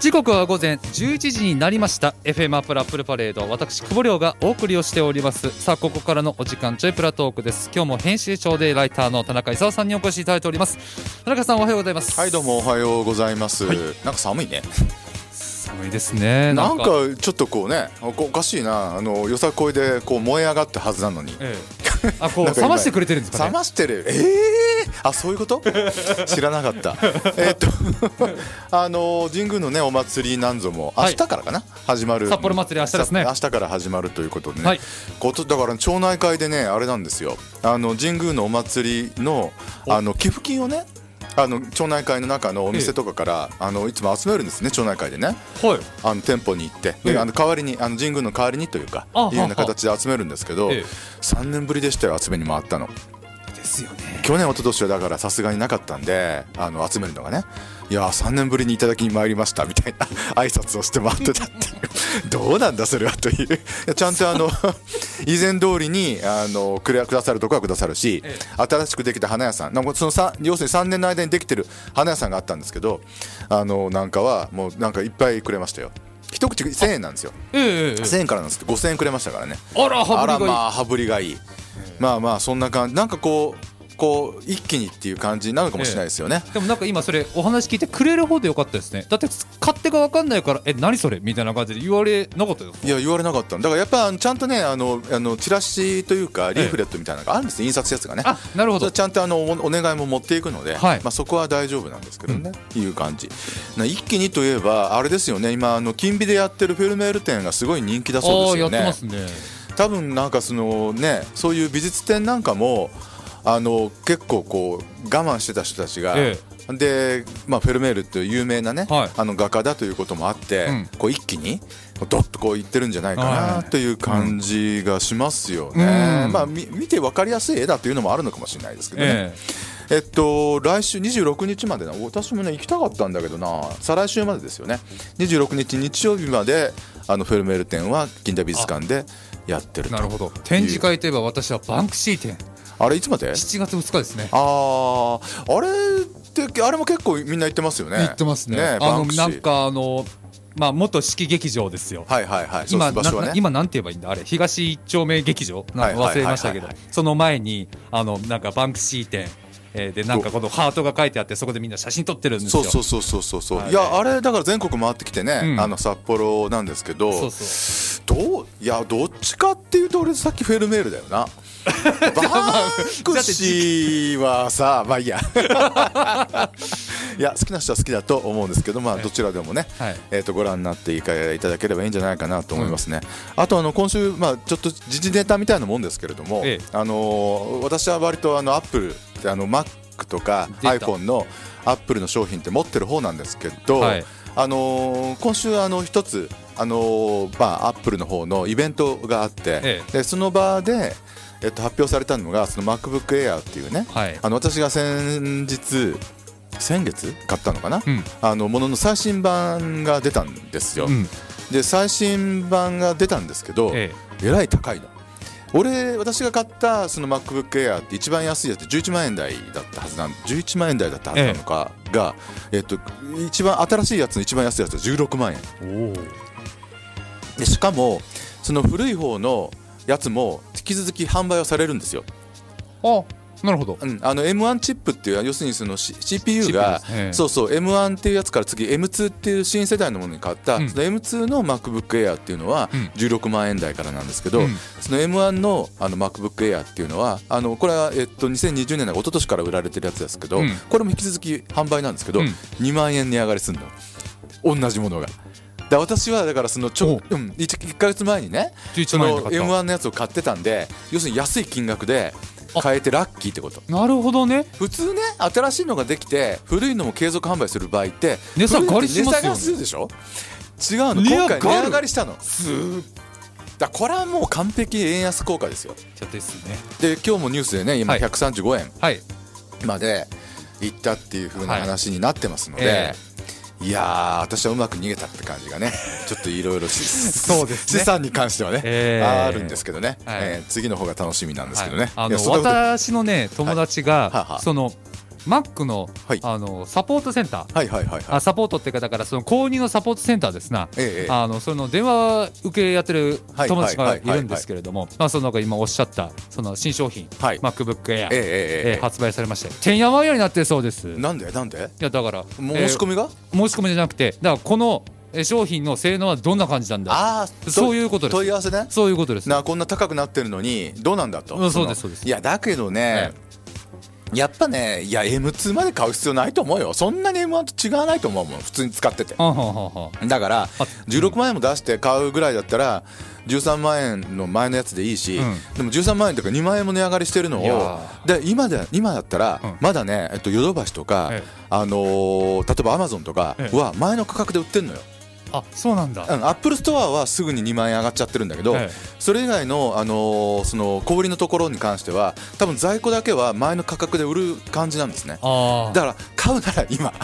時刻は午前11時になりました。FM アップルアップルパレード私久保亮がお送りをしております。さあここからのお時間ちょいプラトークです。今日も編集長でライターの田中勲さんにお越しいただいております。田中さんおはようございます。はいどうもおはようございます、はい。なんか寒いね寒いですね。なんかちょっとこうねおおかしいな。あのよさこいでこう燃え上がったはずなのに。ええ。あこう冷ましてくれてるんですか冷ねましてる？ええ。あそういうこと？知らなかった。えっと あの神宮のねお祭りなんぞも明はい。日からかな、始まる。札幌祭り明日ですね。明日から始まるということでね、はい。ことだから町内会でねあれなんですよ。あの神宮のお祭りのあの寄付金をねあの町内会の中のお店とかから、あのいつも集めるんですね町内会でね。はい。あの店舗に行って。あの代わりにあの神宮の代わりにというかあいうような形で集めるんですけどええ。3年ぶりでしたよ集めに回ったの。ですよね。去年一昨年はだからさすがになかったんであの集めるのがねいやー3年ぶりにいただきに参りましたみたいな挨拶をして回ってたっていう どうなんだそれはという。ちゃんとあの 以前通りにあのくれくださるとこはくださるし、え新しくできた花屋さん。なんかそのさ要するに3年の間にできてる花屋さんがあったんですけどあのなんかはもうなんかいっぱいくれましたよ。一口1000円なんですよ。ええええ1000円からなんですけど5000円くれましたからね。あら羽振りがいい。まあまあそんな感じ。なんかこうこう一気にっていう感じなのかもしれないですよね、でもなんか今それお話聞いてくれる方でよかったですね。だって勝手が分かんないからえ何それみたいな感じで言われなかったですか？いや言われなかったの。だからやっぱちゃんとねあのあのチラシというかリーフレットみたいなのがあるんですよ印刷やつがね。あなるほど。ちゃんとあのおお願いも持っていくので、はい。まあ、そこは大丈夫なんですけどね、いう感じ。な一気にといえばあれですよね。今あの金美でやってるフェルメール展がすごい人気だそうですよね。ああやってますね。多分なんかそのねそういう美術展なんかもあの結構こう我慢してた人たちが、えで、まあ、フェルメールっていう有名なね、はい。あの画家だということもあって、うん。こう一気にドッとこういってるんじゃないかはない。という感じがしますよね。うん。まあみ見て分かりやすい絵だというのもあるのかもしれないですけどね。ええ。っと、来週26日までな私もね行きたかったんだけどな。再来週までですよね。26日日曜日まであのフェルメール展は近代美術館でやってるとえなるほど。展示会といえば私はバンクシー展あれいつまで？7月2日ですね。あーあれってあれも結構みんな行ってますよね。言ってますね。あのなんかあのまあ元式劇場ですよ。はいはいはい。今ね。今なんて言えばいいんだ？あれ東一丁目劇場？なんか忘れましたけど。その前にあのなんかバンクシー展えーでなんかこのハートが書いてあってそこでみんな写真撮ってるんですよ。そうそうそうそうそうそう、はい。い、やあれだから全国回ってきてね、うん。あの札幌なんですけどそうそう。どういやどっちかっていうと俺さっきフェルメールだよなバンクシーはさ まあいいや。いや好きな人は好きだと思うんですけどまあどちらでもね、はい。えー、とご覧になっていただければいいんじゃないかなと思いますね、あとあの今週、まあ、ちょっと時事ネタみたいなもんですけれども、ええ。あのー私は割とあのアップルってあの Mac とか iPhone のアップルの商品って持ってる方なんですけど、はい。あのー今週あの一つあのーまあアップルの方のイベントがあって、え。でその場で、えっと、発表されたのがその MacBook Air っていうね、はい。あの私が先日先月買ったのかな、うん。あのものの最新版が出たんですよ、うん。で最新版が出たんですけど、ええ。らい高いの。俺私が買ったその MacBook Air って一番安いやつ11万円台だったはずなん11万円台だったはずなのかが、えっと一番新しいやつの一番安いやつは16万円。でしかもその古い方のやつも引き続き販売はされるんですよ、あなるほど。うん、あの M1 チップっていう要するにその、C、CPU が、そうそう M1 っていうやつから次 M2 っていう新世代のものに変わった、うん。その M2 の MacBook Air っていうのはうん。16万円台からなんですけど、うん。その M1 のあの MacBook Air っていうのはあのこれは、えっと、2020年の一昨年から売られてるやつですけど、うん。これも引き続き販売なんですけど、うん。2万円値上がりするの。同じものが。で私はだからそのちょ、おう。ん、1, 1ヶ月前にね11その万円で買った。M1 のやつを買ってたんで要するに安い金額で買えてラッキーってこと。なるほどね。普通ね新しいのができて古いのも継続販売する場合って値下がりしますよね。するでしょ？違うの。今回値上がりしたの。すだこれはもう完璧円安効果ですよ。ですね。で今日もニュースでね今はい。135円はい。までいったっていう風なはい。話になってますので、えいやー私はうまく逃げたって感じがね ちょっといろいろそうですね。資産に関してはね、えー。あるんですけどね、はい。えー次の方が楽しみなんですけどね、はい。あの私のね友達が、はそのマックの,、はい。あのサポートセンター。はいはいはいはい。あサポートっていうかだからその購入のサポートセンターですな、ええええ。あのその電話受けやってるはい友達がはいるんですけれども、まあその今おっしゃったその新商品、はい。MacBook Air、ええ発売されましててんやわんやになってるそうです。いなんでなんで？やだから申し込みが、えー申し込みじゃなくてだからこのえー商品の性能はどんな感じなんだ？ああそういうことです。問い合わせね。そういうことです。なこんな高くなってるのにどうなんだと、うんそうですのそうです。いやだけどね、やっぱねいや M2 まで買う必要ないと思うよ。そんなに M1 と違わないと思うもん普通に使ってて。だからあ16万円も出して買うぐらいだったら13万円の前のやつでいいし、うん。でも13万円とか2万円も値上がりしてるのをで今で今だったら、うん。まだね、えっと、ヨドバシとか、ええ。あのー例えばアマゾンとかええ。は前の価格で売ってるのよ、あそうなんだ。うん、アップルストアはすぐに2万円上がっちゃってるんだけど、ええ。それ以外の、あのーその小売りのところに関しては多分在庫だけは前の価格で売る感じなんですね。あだから買うなら今。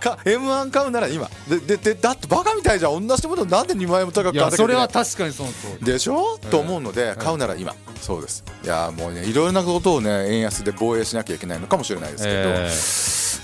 か M1 買うなら今。でででだってバカみたいじゃん。同じものなんで2万円も高く買わなきゃいけない。は確かにその。でしょ、と思うので買うなら今。そうです。いやもうねいろいろなことをね円安で防衛しなきゃいけないのかもしれないですけど、え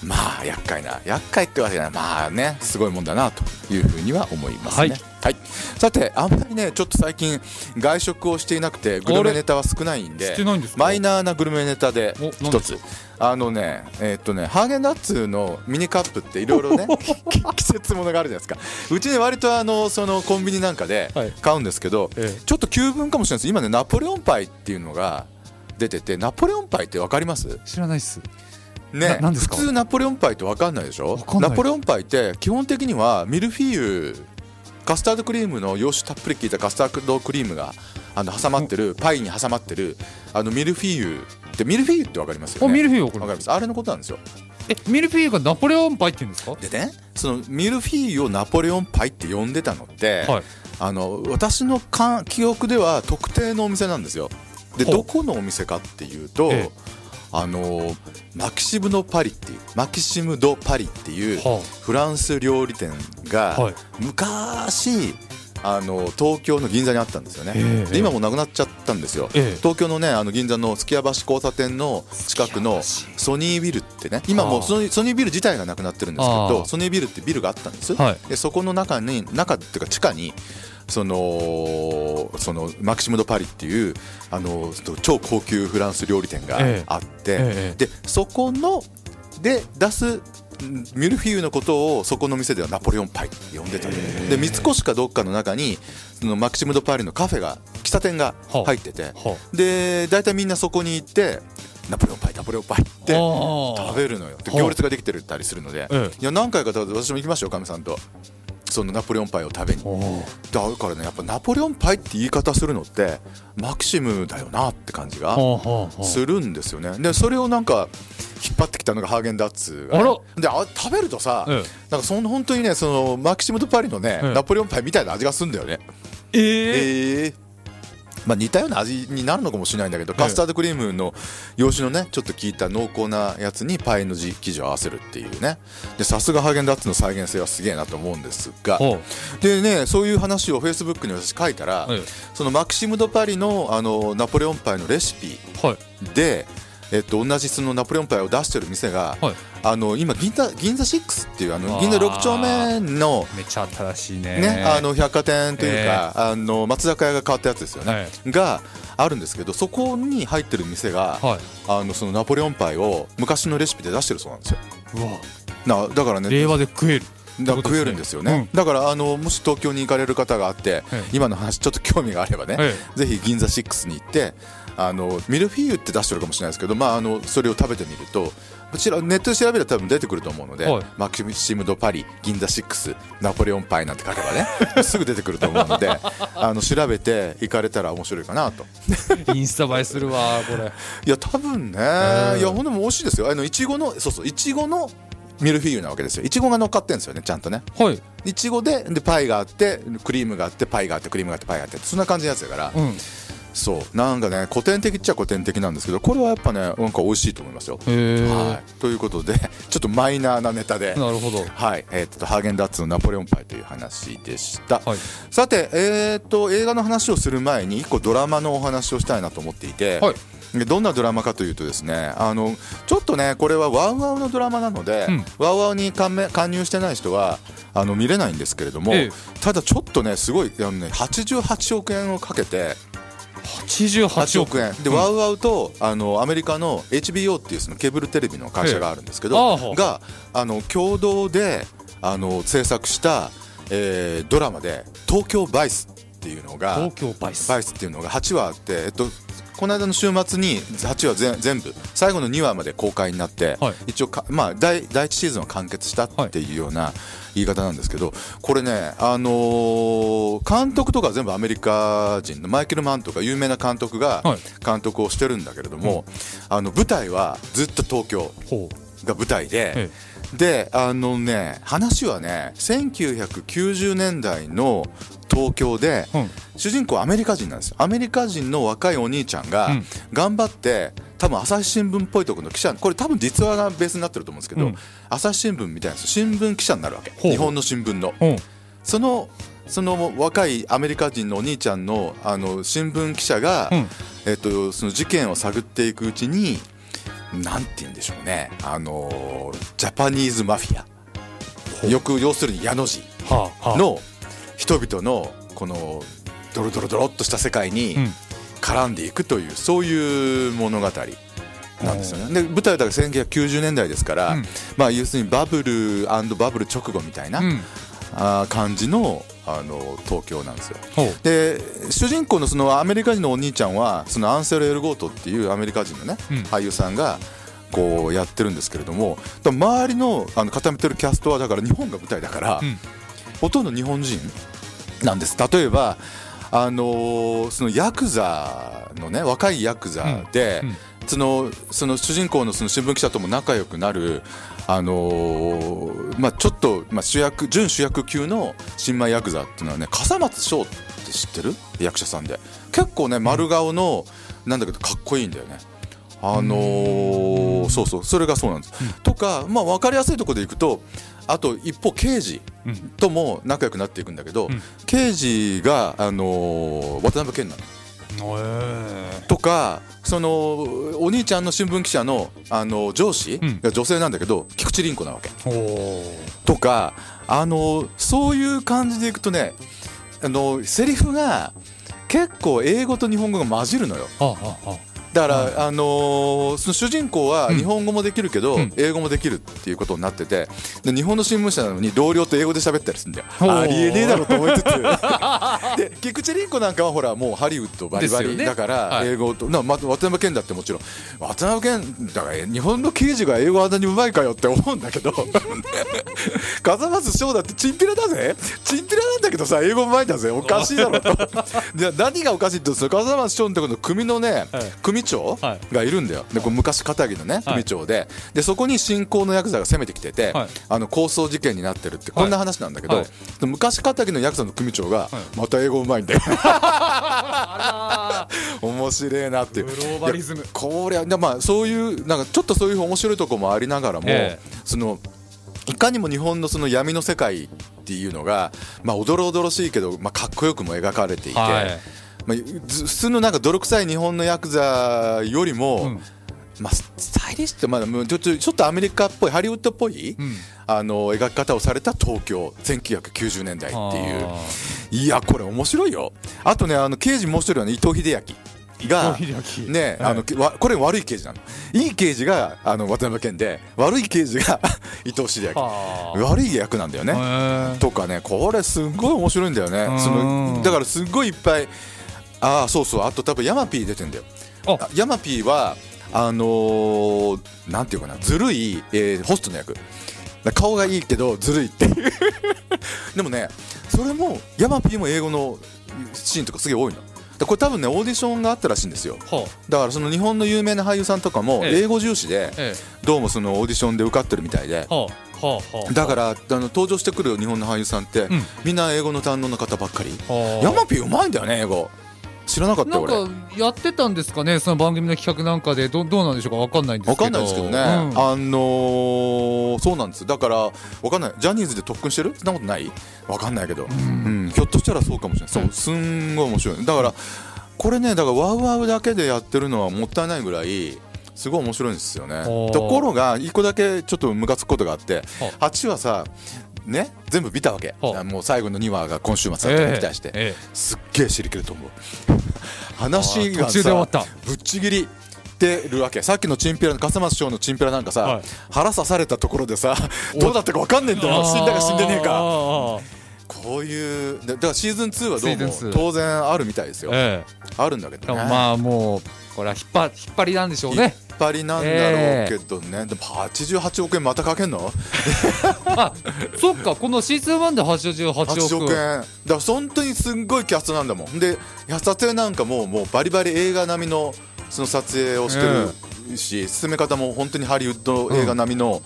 まあ厄介な厄介ってわけじゃない。まあねすごいもんだなというふうには思いますね。はい。はい、さてあんまりねちょっと最近外食をしていなくてグルメネタは少ないんー、でマイナーなグルメネタで一つ。あのねえーっとねハーゲンダッツのミニカップっていろいろね 季節ものがあるじゃないですか。うちね割とあのそのコンビニなんかではい。買うんですけど、ええ。ちょっと旧文かもしれないです。今ねナポレオンパイっていうのが出ててナポレオンパイって分かります？知らないっす。ね。な、ですか？普通ナポレオンパイって分かんないでしょ？ナポレオンパイって基本的にはミルフィーユカスタードクリームの洋酒たっぷり効いたカスタードクリームがあの挟まってるパイに挟まってるあのミルフィーユってミルフィーユって分かりますよね？おミルフィーユわかります。あれのことなんですよ。えミルフィーユがナポレオンパイって言うんですか？でねそのミルフィーユをナポレオンパイって呼んでたのって、はい。あの私のか記憶では特定のお店なんですよ。でどこのお店かっていうと、ええあのマキシム・ド・パリっていうマキシム・ド・パリっていうはフランス料理店がはい。昔あの東京の銀座にあったんですよね、ええで今もうなくなっちゃったんですよ、ええ。東京のねあの銀座の月屋橋交差点の近くのソニービルってね今もソニービル自体がなくなってるんですけどソニービルってビルがあったんです、はい。でそこの中に中っていうか地下にそのそのマキシム・ド・パリっていうあの超高級フランス料理店がええ。あって、ええでそこので出すんミルフィーユのことをそこの店ではナポレオンパイって呼んでたの。で三越かどっかの中にそのマキシム・ド・パリのカフェが喫茶店が入ってて。はで大体みんなそこに行ってナポレオンパイナポレオンパイって食べるのよ。ではあ行列ができてるたりするので、ええ。いや何回か私も行きましたよかみさんとそのナポレオンパイを食べに。だからねやっぱナポレオンパイって言い方するのってマキシムだよなって感じがするんですよね。でそれをなんか引っ張ってきたのがハーゲンダッツがね、あら。であ食べるとさ、えなんかその本当にねそのマキシム・ド・パリのね、ええ。ナポレオンパイみたいな味がするんだよね。ええ。ええまあ似たような味になるのかもしれないんだけど、カスタードクリームの洋酒のねちょっと効いた濃厚なやつにパイの生地を合わせるっていうね。でさすがハーゲンダッツの再現性はすげえなと思うんですが。でねそういう話をフェイスブックに私書いたら、ええ。そのマキシム・ド・パリのあのナポレオンパイのレシピはい。で、えっと、同じそのナポレオンパイを出してる店が、はいあの今銀座銀座6っていうあの銀座6丁目のめっちゃ新しいね。ね、あの百貨店というか、あの松坂屋が変わったやつですよね、はい。があるんですけどそこに入ってる店が、はい。あのそのナポレオンパイを昔のレシピで出してるそうなんですよ。うわ。なだからね令和で食える。だ食えるんですよね、だからあのもし東京に行かれる方があって、ええ。今の話ちょっと興味があればね、えぜひ銀座6に行ってあのミルフィーユって出してるかもしれないですけど、まあ、あのそれを食べてみるとこちらネットで調べれば多分出てくると思うので、はい。マキシム・ド・パリ銀座6ナポレオンパイなんて書けばね すぐ出てくると思うので あの調べて行かれたら面白いかなと。インスタ映えするわこれ。いや多分ね、えいやほんでも美味しいですよ。あのいちごのそうそういちごのミルフィーユなわけですよ。いちごが乗っかってるんですよねちゃんとね。はい。いちごででパイがあってクリームがあってパイがあってクリームがあってパイがあってそんな感じのやつだから、うんそう。なんかね古典的っちゃ古典的なんですけどこれはやっぱねなんか美味しいと思いますよ。はい、ということで ちょっとマイナーなネタで。なるほど。はい、えーっとハーゲンダッツのナポレオンパイという話でした、はい。さて、えーっと映画の話をする前に一個ドラマのお話をしたいなと思っていて、はい。でどんなドラマかというとですねあのちょっとねこれはワウワウのドラマなので、うん。ワウワウに加入してない人はあの見れないんですけれども、ええ。ただちょっとねすごいあの、ね、88億円をかけて88 8億。億円。で、うん。ワウワウとあのアメリカの HBO っていうそのケーブルテレビの会社があるんですけど、があの共同であの制作した、えードラマで「東京バイス」っていうのが東京バイス。バイスっていうのが8話あって、えっと、この間の週末に8話全全部最後の2話まで公開になって、はい。一応か、まあ、第第1シーズンは完結したっていうような言い方なんですけどこれね、あのー監督とか全部アメリカ人のマイケル・マンとか有名な監督がはい。監督をしてるんだけれども、あの舞台はずっと東京ほが舞台で。えであのね話はね1990年代の東京で、うん。主人公アメリカ人なんですよ。アメリカ人の若いお兄ちゃんがうん。頑張って多分朝日新聞っぽいところの記者これ多分実話がベースになってると思うんですけど、うん。朝日新聞みたいな新聞記者になるわけ。日本の新聞の。そのその若いアメリカ人のお兄ちゃんのあの新聞記者が、うん。えっと、その事件を探っていくうちになんて言うんでしょうね。あのジャパニーズマフィアよく要するに矢の字の人々のこのドロドロドロっとした世界にうん。絡んでいくというそういう物語なんですよね。で舞台だから1990年代ですから、うん。まあ要するにバブルバブル直後みたいな、うん。あー感じのあの東京なんですよ。で主人公のそのアメリカ人のお兄ちゃんはそのアンセル・エルゴートっていうアメリカ人のね、うん。俳優さんがこうやってるんですけれども周りのあの固めてるキャストはだから日本が舞台だから、うん。ほとんど日本人なんです。例えばあのーそのヤクザのね若いヤクザで、うん。うん。そのその主人公のその新聞記者とも仲良くなる、あのーまあ、ちょっと、まあ、主役準主役級の新米ヤクザっていうのはね笠松翔って知ってる？役者さんで。結構ね丸顔の、なんだけどかっこいいんだよね。あのーそうそうそれがそうなんです。とか、まあ、分かりやすいところでいくとあと一方刑事うん。とも仲良くなっていくんだけど、うん。刑事が、あのー渡辺謙なの。へとかそのお兄ちゃんの新聞記者のあの上司うん。が女性なんだけど、菊池凛子なわけ。とかあのそういう感じでいくとねあのセリフが結構英語と日本語が混じるのよ。うはあはあはだから、あのーその主人公はうん。日本語もできるけど、うん。英語もできるっていうことになっててで日本の新聞社なのに同僚と英語で喋ったりするんだよ。ありえねえだろと思いつつ で菊池凛子なんかはほらもうハリウッドバリバリね。だからはい。英語と、なま渡辺謙だってもちろん渡辺謙だから日本の刑事が英語あんなにうまいかよって思うんだけど 風松翔だってチンピラだぜ。チンピラなんだけどさ英語うまいんだぜ。おかしいだろと。で何がおかしいってその風松翔のところの組のね、はい。組長はい。がいるんだよ。でこれ昔片木のね組長で,、でそこに新興のヤクザが攻めてきてて、はい。あの抗争事件になってるってこんな話なんだけど、昔片木のヤクザの組長が、い。また英語うまいんだよ。あ面白いなっていう。グローバリズム。これはでまあそういうなんかちょっとそういう面白いところもありながらも、え。そのいかにも日本のその闇の世界っていうのが、まあ、おどろおどろしいけど、まあ、かっこよくも描かれていて、はい。まあ、ず普通のなんか泥臭い日本のヤクザよりも、うんまあ、スタイリッシュってまだちょっとちょっとアメリカっぽいハリウッドっぽい、うん。あの描き方をされた東京1990年代っていう。あいやこれ面白いよ。あとねあの刑事もう一人はね伊藤英明がね、はい。あのわこれ悪い刑事なの。いい刑事があの渡辺謙で悪い刑事が 伊藤英明。はあ。悪い役なんだよね、とかねこれすんごい面白いんだよね。そのだからすっごいいっぱいああそうそう。あと多分ヤマピー出てんだよ。ヤマピーはあのーなんていうかなずるい、えーホストの役。顔がいいけどずるいっていう。でもねそれもヤマピーも英語のシーンとかすげえ多いの。でこれ多分ねオーディションがあったらしいんですよ。はだからその日本の有名な俳優さんとかもええ。英語重視でどうもそのオーディションで受かってるみたいで。えはあはあはあだからあの登場してくる日本の俳優さんって、ん。みんな英語の堪能な方ばっかり。はあヤマピーうまいんだよね英語知らなかったなんかやってたんですかねその番組の企画なんかで。どどうなんでしょうか？わかんないんですけど。わかんないですけどね、うん。あのーそうなんですだからわかんない。ジャニーズで特訓してる？そんなことない？わかんないけど、うん。ひょっとしたらそうかもしれない。そうすんごい面白い。だからこれねだからワウワウだけでやってるのはもったいないぐらいすごい面白いんですよね。ところが一個だけちょっとムカつくことがあっては8話さね全部見たわけ。はもう最後の2話が今週末だったの期待して、えすっげえ尻切れると思う。話がさぶっちぎりってるわけ。さっきのチンピラの笠松翔のチンピラなんかさ、はい。腹刺されたところでさどうだったか分かんねえんだよ。死んだか死んでねえか。こういうだだからシーズン2はどうシーズン2も当然あるみたいですよ。えあるんだけどね。もまあもうこれは引っ張引っ張りなんでしょうね引っ張りなんだろうけどね、でも88億円またかけんの？あそっか。このシーズン1で88 8億。億円。だから本当にすんごいキャストなんだもん。でいや撮影なんかももうバリバリ映画並みのその撮影をしてるし、進め方も本当にハリウッド映画並みの,、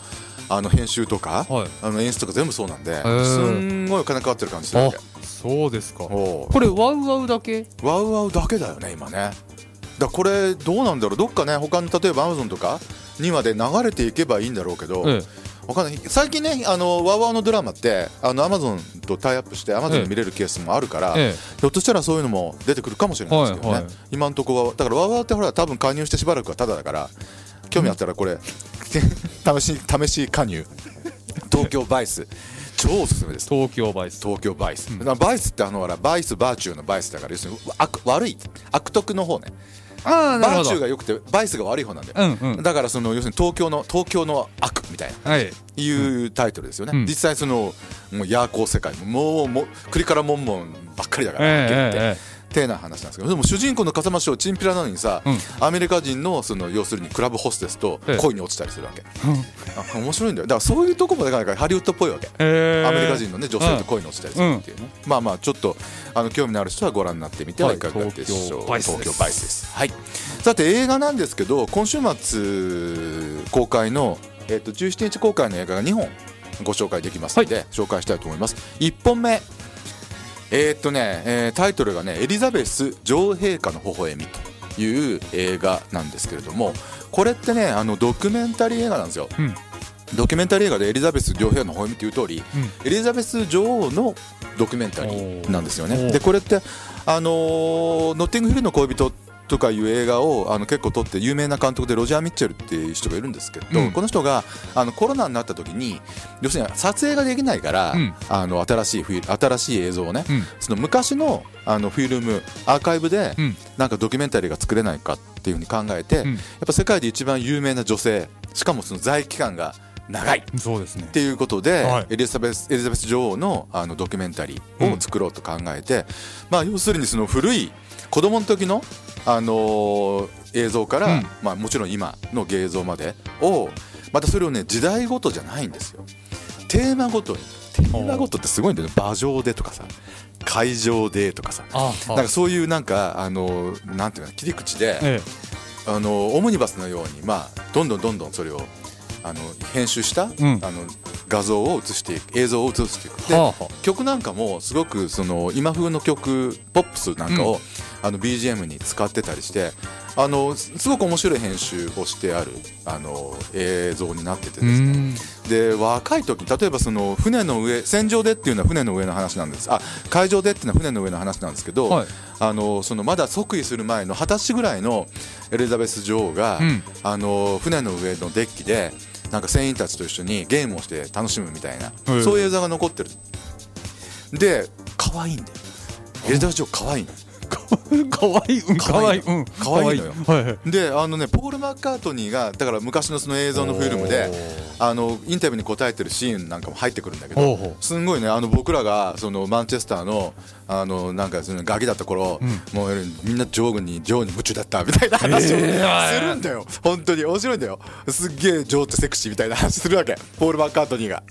あの編集とか、はい。あの演出とか全部そうなんで、ー。すんごい金かかってる感じするわあけそうですか。おう。これワウワウだけ？ワウワウだけだよね今ねだこれどうなんだろう？どっかね他の例えばアマゾンとかにまで流れていけばいいんだろうけど、えわかんない。最近ねあのワウワウのドラマってあのアマゾンとタイアップしてアマゾンで見れるケースもあるから、ええ。ひょっとしたらそういうのも出てくるかもしれないですけどね、はいはい。今のところはだからワウワウってほら多分加入してしばらくはタダだから興味あったらこれ 試し試し加入。東京バイス。超おすすめです。東京バイス。東京バイス、だからバイスってあのほらバイスバーチューのバイスだから要するに悪悪い。悪徳の方ねバーチューが良くてバイスが悪い方なんだよ、うんうんだからその要するに東京の東京の悪みたいなはいいうタイトルですよね、うん実際そのもうヤーコー世界もうもう栗からもんもんばっかりだから、ええはっきり言ってええてな話なんですけどでも主人公の風間翔チンピラなのにさ、うん。アメリカ人のその要するにクラブホステスとええ。恋に落ちたりするわけ、あ面白いんだよ。だからそういうとこもだからハリウッドっぽいわけ。ええアメリカ人のね女性と恋に落ちたりするっていうね、まあまあちょっとあの興味のある人はご覧になってみてはい。かがでしょう、はい東京バイスです。東京バイスです。はい。さて映画なんですけど今週末公開の、えっと17日公開の映画が2本ご紹介できますので、紹介したいと思います。1本目えーっとね、えータイトルがね「エリザベス女王陛下の微笑み」という映画なんですけれどもこれってねあのドキュメンタリー映画なんですよ、うん。ドキュメンタリー映画でエリザベス女王陛下の微笑みという通り、うん。エリザベス女王のドキュメンタリーなんですよね。でこれってあのーノッティングヒルの恋人とかいう映画をあの結構撮って有名な監督でロジャー・ミッチェルっていう人がいるんですけど、うん。この人があのコロナになった時に要するに撮影ができないから、うん。あの新しい新しい映像をね、うん。その昔のあのフィルムアーカイブでうん。なんかドキュメンタリーが作れないかっていうふうに考えて、うん。やっぱ世界で一番有名な女性しかもその在位期間が長い。っそうですね。ていうことで、はい。エリザベスエリザベス女王のあのドキュメンタリーを作ろうと考えて、まあ、要するにその古い子供の時の、あのー映像から、うん。まあ、もちろん今の芸像までをまたそれをね時代ごとじゃないんですよ。テーマごとに。テーマごとってすごいんだよね。馬上でとかさ会場でとかさ。ああなんかそういうなんかあのなんていうの切り口で、えあのオムニバスのようにまあどんどんどんどんそれをあの編集した、ん。あの画像を映していく映像を映していく。で、えはあは曲なんかもすごくその今風の曲ポップスなんかを、あの BGM に使ってたりしてあのすすごく面白い編集をしてあるあの映像になっててうですね。ん。で若い時例えばその船の上戦場でっていうのは船の上の話なんです。あ海上でっていうのは船の上の話なんですけど、はい。あのそのまだ即位する前の二十歳ぐらいのエリザベス女王が、うん。あの船の上のデッキでなんか船員たちと一緒にゲームをして楽しむみたいな、うんそういう映像が残ってる。で可愛いんだよ。エリザベス女王可愛いのかわいい。うんかわいい。うんかわいいのよ。かわい。いはいはい。であのねポール・マッカートニーがだから昔のその映像のフィルムであのインタビューに答えてるシーンなんかも入ってくるんだけどすんごいねあの僕らがそのマンチェスターのあのなんかそのガキだった頃、もうみんな女王に女王に夢中だったみたいな話をすえーるんだよ。本当に面白いんだよ。すっげえ女王ってセクシーみたいな話するわけ。ポール・マッカートニーが。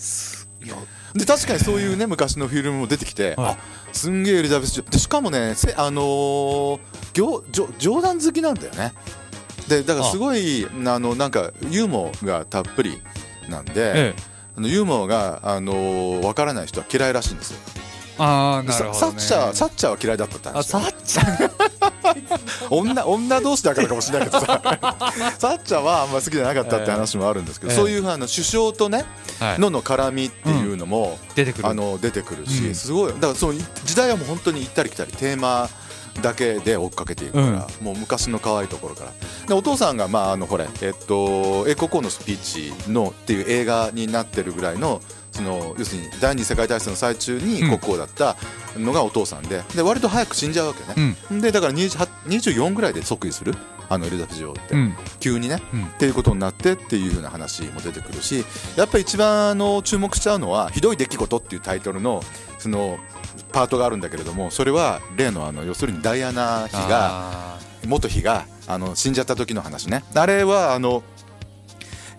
で確かにそういうね昔のフィルムも出てきて、はい。あすんげえエリザベス女王でしかもねせあのー冗冗冗談好きなんだよね。でだからすごいあのなんかユーモアがたっぷりなんで、ええ。あのユーモアがあのーわからない人は嫌いらしいんですよああなるほどね。サッチャーサッチャーは嫌いだったってあ話サッチャ 女女同士だからかもしれないけどさ。サッチャーはあんまり好きじゃなかったって話もあるんですけど、ええ。そういうあの首相とね、はい。のの絡みっていうのも、出てくる。あの出てくるし、うん。すごいだからその時代はもう本当に行ったり来たりテーマだけで追っかけていくから、もう昔の可愛いところから。でお父さんがまああのほれえっと英国王のスピーチのっていう映画になってるぐらいのその要するに第二次世界大戦の最中にうん。国王だったのがお父さんでで割と早く死んじゃうわけね、うん。でだから28 24ぐらいで即位する。あのエリザベス女王って、うん。急にね、うん。っていうことになってっていう風な話も出てくるしやっぱり一番あの注目しちゃうのは「ひどい出来事」っていうタイトルのそのパートがあるんだけれどもそれは例のあの要するにダイアナ妃があ元妃があの死んじゃった時の話ね。あれはあの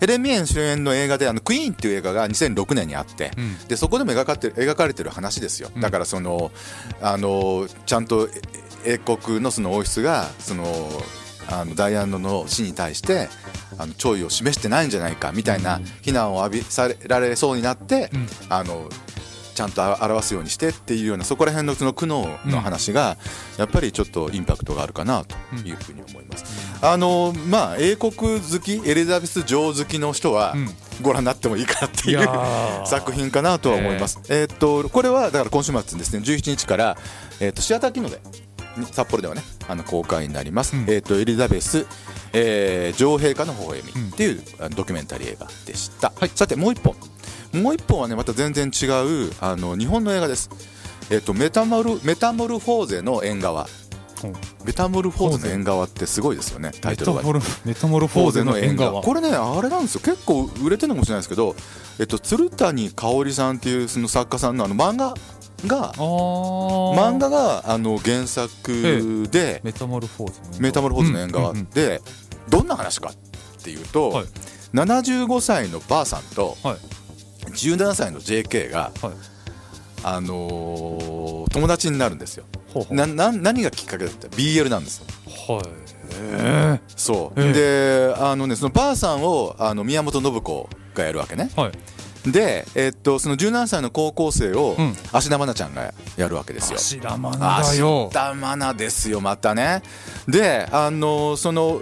ヘレン・ミエン主演の映画で「あのクイーン」っていう映画が2006年にあって、ーうん。でそこでも描かって描かれてる話ですよ。うん。だからそのあのちゃんとえ英国のその王室がそのあのダイアナの死に対してあの弔意を示してないんじゃないかみたいなうん。非難を浴びされられそうになって、うん。あのちゃんと表すようにしてっていうようなそこら辺のその苦悩の話がやっぱりちょっとインパクトがあるかなというふうに思います。あのまあ英国好きエリザベス女王好きの人はうんご覧になってもいいかなっていうー作品かなとは思います。えーっとこれはだから今週末ですね11日から、えーっとシアター機能でに札幌ではねあの公開になります。うんえーっとエリザベス、えー女王陛下の微笑うんみっていう、あのドキュメンタリー映画でした。さてもう一本もう一本はねまた全然違うあの日本の映画です。えーっとメタモルメタモルフォーゼの縁側。う。んメタモルフォーゼの縁側ってすごいですよねタイトルがメタモルフォーゼの縁側。これねあれなんですよ。結構売れてるのかもしれないですけど、えっと、鶴谷香織さんっていうその作家さんのあの漫画が漫画があの原作で、メタモルフォーゼの縁側。メタモルフォーズの縁側。でどんな話かっていうと、はい。75歳のばあさんとはい17歳の JK が、はい。あのー友達になるんですよ。ほうなな何がきっかけだった？BL なんですよ。はい。えそう、えであのねそのばあさんをあの宮本信子がやるわけね。ーはい。で、えっとその17歳の高校生をうん。芦田愛菜ちゃんがやるわけですよ。芦田愛菜だよ。芦田愛菜ですよまたね。であのその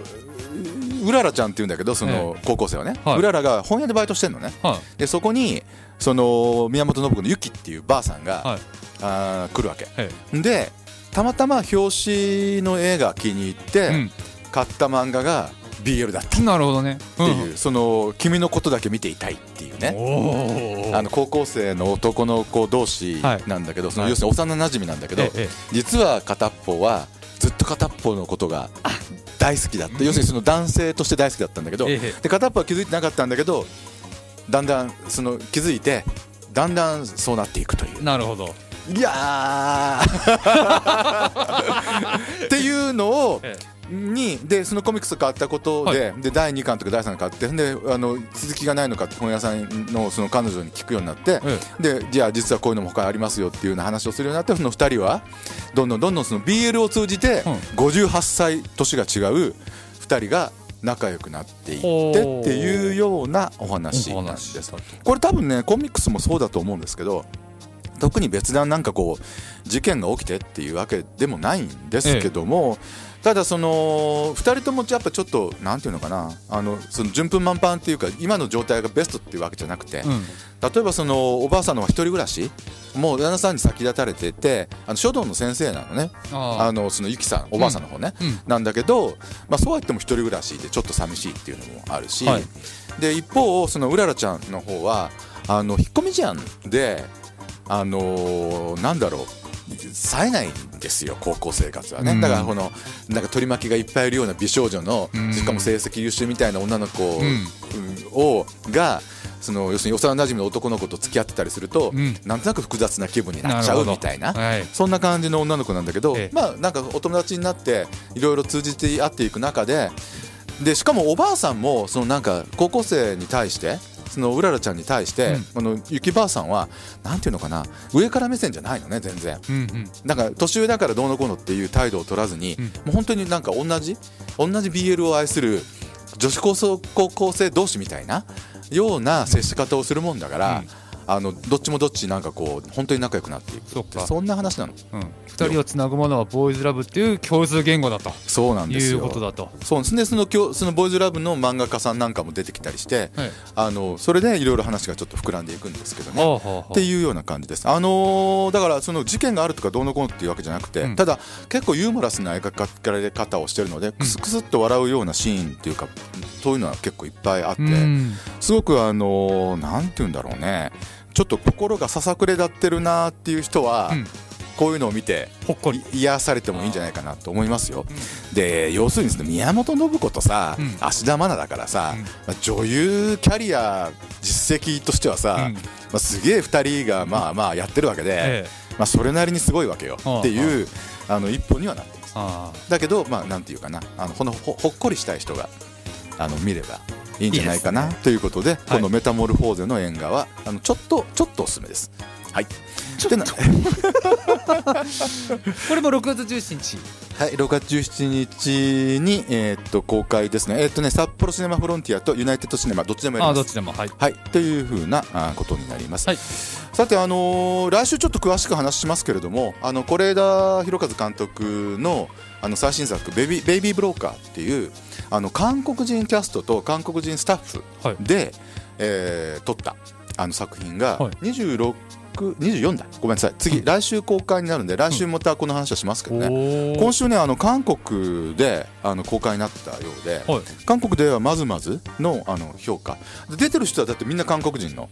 ううららちゃんっていうんだけどその高校生はね、はい。うららが本屋でバイトしてんのね。はい。でそこにその宮本信子のゆきっていうばあさんが、はい。あー来るわけ。はいでたまたま表紙の絵が気に入って、うん。買った漫画が BL だった。っなるほどね。ていう、その君のことだけ見ていたいっていうね。あの高校生の男の子同士なんだけど、そのはい。要するに幼馴染なんだけど、ええ。実は片っぽはずっと片っぽのことが大好きだった。要するにその男性として大好きだったんだけど、ええ。で片っぽは気づいてなかったんだけどだんだんその気づいてだんだんそうなっていくという。なるほど。いやー。っていうのをえにでそのコミックス買ったことで,、で第2巻とか第3巻買ってであの続きがないのかって本屋さんのその彼女に聞くようになって、えでじゃあ実はこういうのも他ありますよっていうような話をするようになってその2人はどんどんどんどんその BL を通じてうん。58歳年が違う2人が仲良くなっていってっていうようなお話なんです。これ多分ねコミックスもそうだと思うんですけど特に別段なんかこう事件が起きてっていうわけでもないんですけども、ただその2人ともやっぱちょっとなんていうのかな。あのその順風満帆っていうか今の状態がベストっていうわけじゃなくて、うん。例えばそのおばあさんの方が一人暮らしもう旦那さんに先立たれててあの書道の先生なのね。ああ。のそのゆきさんおばあさんの方ね、うん。なんだけど、まあ、そうは言っても一人暮らしでちょっと寂しいっていうのもあるし、はい。で一方そのうららちゃんの方はあの引っ込み思案であのーなんだろう冴えないんですよ高校生活はね、うん。だからこのなんか取り巻きがいっぱいいるような美少女の、うん。しかも成績優秀みたいな女の子をがその要するに幼馴染の男の子と付き合ってたりすると、うん。なんとなく複雑な気分になっちゃうみたいなはい。そんな感じの女の子なんだけど、ええ。まあなんかお友達になっていろいろ通じて会っていく中ででしかもおばあさんもそのなんか高校生に対してそのうららちゃんに対して、あのゆきばあさんはなんていうのかな上から目線じゃないのね全然。うんうん。なんか年上だからどうのこうのっていう態度を取らずに、うん。もう本当になんか同じ同じ BL を愛する女子高校生同士みたいなような接し方をするもんだから、あのどっちもどっちなんかこう本当に仲良くなっていく。そっか。そんな話なの？うん、二人をつなぐものはボーイズラブっていう共通言語だと。そうなんですよ。いうことだと。そうです。ねそのそのボーイズラブの漫画家さんなんかも出てきたりしてはい。あのそれでいろいろ話がちょっと膨らんでいくんですけどね。ほうほうほう。っていうような感じです。あのーだからその事件があるとかどうのこうのっていうわけじゃなくて、うん。ただ結構ユーモラスな描かれ方をしてるのでクスクスっと笑うようなシーンっていうかそういうのは結構いっぱいあって、うん。すごくあのーなんて言うんだろうねちょっと心がささくれ立ってるなっていう人は、うん。こういうのを見てほっこり。い癒されてもいいんじゃないかなと思いますよ。で要するにですね宮本信子とさ、うん。芦田愛菜だからさ、うん。まあ女優キャリア実績としてはさ、うん。まあ、すげえ2人がまあまあやってるわけで、ええ。まあ、それなりにすごいわけよ。っていうあの一本にはなってます。あ。だけどまあなんていうかな。あのこのほほっこりしたい人があの見ればいいんじゃないかな。いいですということでこの「メタモルフォーゼ」の縁画はあのちょっとちょっとおすすめです。はい。でなー これも6月17日。はい、6月17日に、えーっと公開ですね、えーっとね、札幌シネマフロンティアとユナイテッドシネマ、どっちでもやります。どっちでも。はい。はい、というふうなあーことになります。はい。さて、あのー来週ちょっと詳しく話しますけれども、あの是枝裕和監督のあの最新作ベビー「ベイビー・ブローカー」っていうあの韓国人キャストと韓国人スタッフはい。で、えー撮ったあの作品がはい。26、24だ。ごめんなさい。次、来週公開になるんで来週またこの話はしますけどね、お今週ねあの韓国であの公開になったようで、はい。韓国ではまずまずのあの評価。で出てる人はだってみんな韓国人の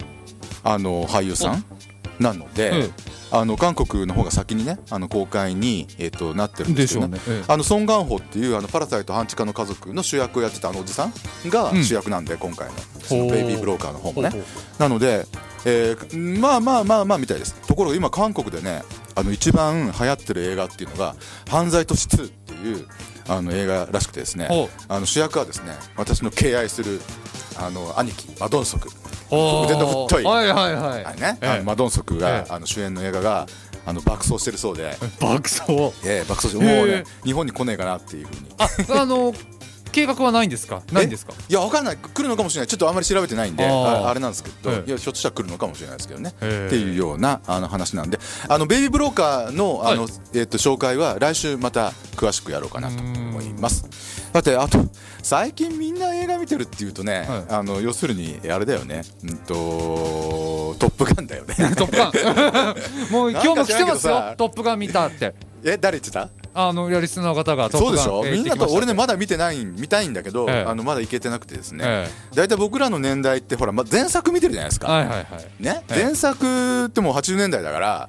あの俳優さんなので、えあの韓国の方が先にねあの公開に、えー、となってるんでですしよね。ょうね。えあのソン・ガンホっていうあのパラサイト半地下の家族の主役をやってたあのおじさんがうん。主役なんで、今回の。そのベイビー・ブローカーの方もね。なので、えーまあまあまあまあみたいです。ところが今韓国でねあの一番流行ってる映画っていうのが「犯罪都市2」っていうあの映画らしくてですねほあの主役はですね私の敬愛するあの兄貴マドンソク腕の太い。はいはいはい。あれね、ええ。あのマドンソクが、ええ。あの主演の映画があの爆走してるそうで、爆走？ええ爆走してもうね日本に来ねえかなっていうふうに。ああの計画はないんですか？ないんですか？いやわかんない。来るのかもしれない。ちょっとあんまり調べてないんであれなんですけど、ええ。いやひょっとしたら来るのかもしれないですけどね、っていうようなあの話なんで。あのベイビー・ブローカーのあの、はい。えっと紹介は来週また詳しくやろうかなと思います。さてあと最近みんな映画見てるっていうとね、はい。あの要するにあれだよね。うんと「トップガン」だよね。トップガン。もう今日も来てますよ。トップガン見たって。え誰言ってた？あのやリスナーの方がそうでしょ？みんなと俺ねままだ見てない見たいんだけど、ええ。あのまだ行けてなくてですね、え大体僕らの年代ってほら、ま、前作見てるじゃないですか、はいはいはい。ね、ええ。前作ってもう80年代だから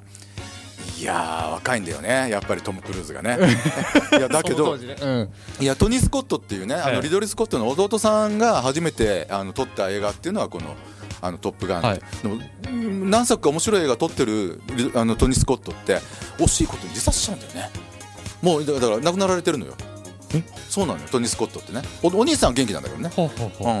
いやー若いんだよね。やっぱりトム・クルーズがね。いやだけどね。うん。いやトニー・スコットっていうねあええのリドリー・スコットの弟さんが初めてあの撮った映画っていうのはこの「あのトップガン」はい。でもうん何作か面白い映画撮ってるリあのトニー・スコットって惜しいことに自殺しちゃうんだよね。もうだだから亡くなられてるのよ。そうなのよトニー・スコットってね。おお兄さんは元気なんだけどね。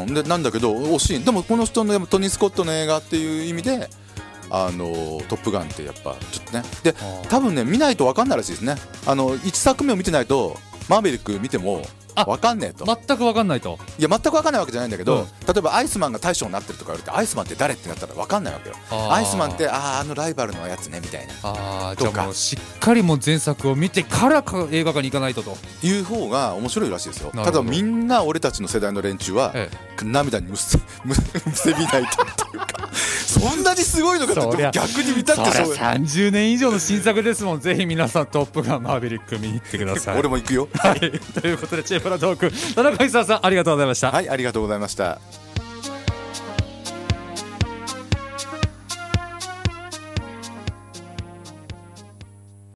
うん、でなんだけど惜しい。でもこの人のトニー・スコットの映画っていう意味で「あのトップガン」ってやっぱちょっとね。で多分ね見ないと分かんないらしいですね。あの1作目を見てないとマーベリック見てもあ分かんねえと。全く分かんないと。いや全く分かんないわけじゃないんだけど、うん。例えばアイスマンが大将になってるとか言われてアイスマンって誰？ってなったら分かんないわけよ。アイスマンってあああのライバルのやつねみたいな。ああじゃとかあもうしっかりもう前作を見てからか映画館に行かないとと。いう方が面白いらしいですよ。ただみんな俺たちの世代の連中は、え涙にむせむむせび泣いたっていうかそんなにすごいのかそりゃ。って逆に見たそりゃくてそう30年以上の新作ですもん。ぜひ皆さん「トップガンマーヴェリック」見に行ってください。俺も行くよ。はい。ということでチェープラトーク。田中久さんありがとうございました。はいありがとうございました。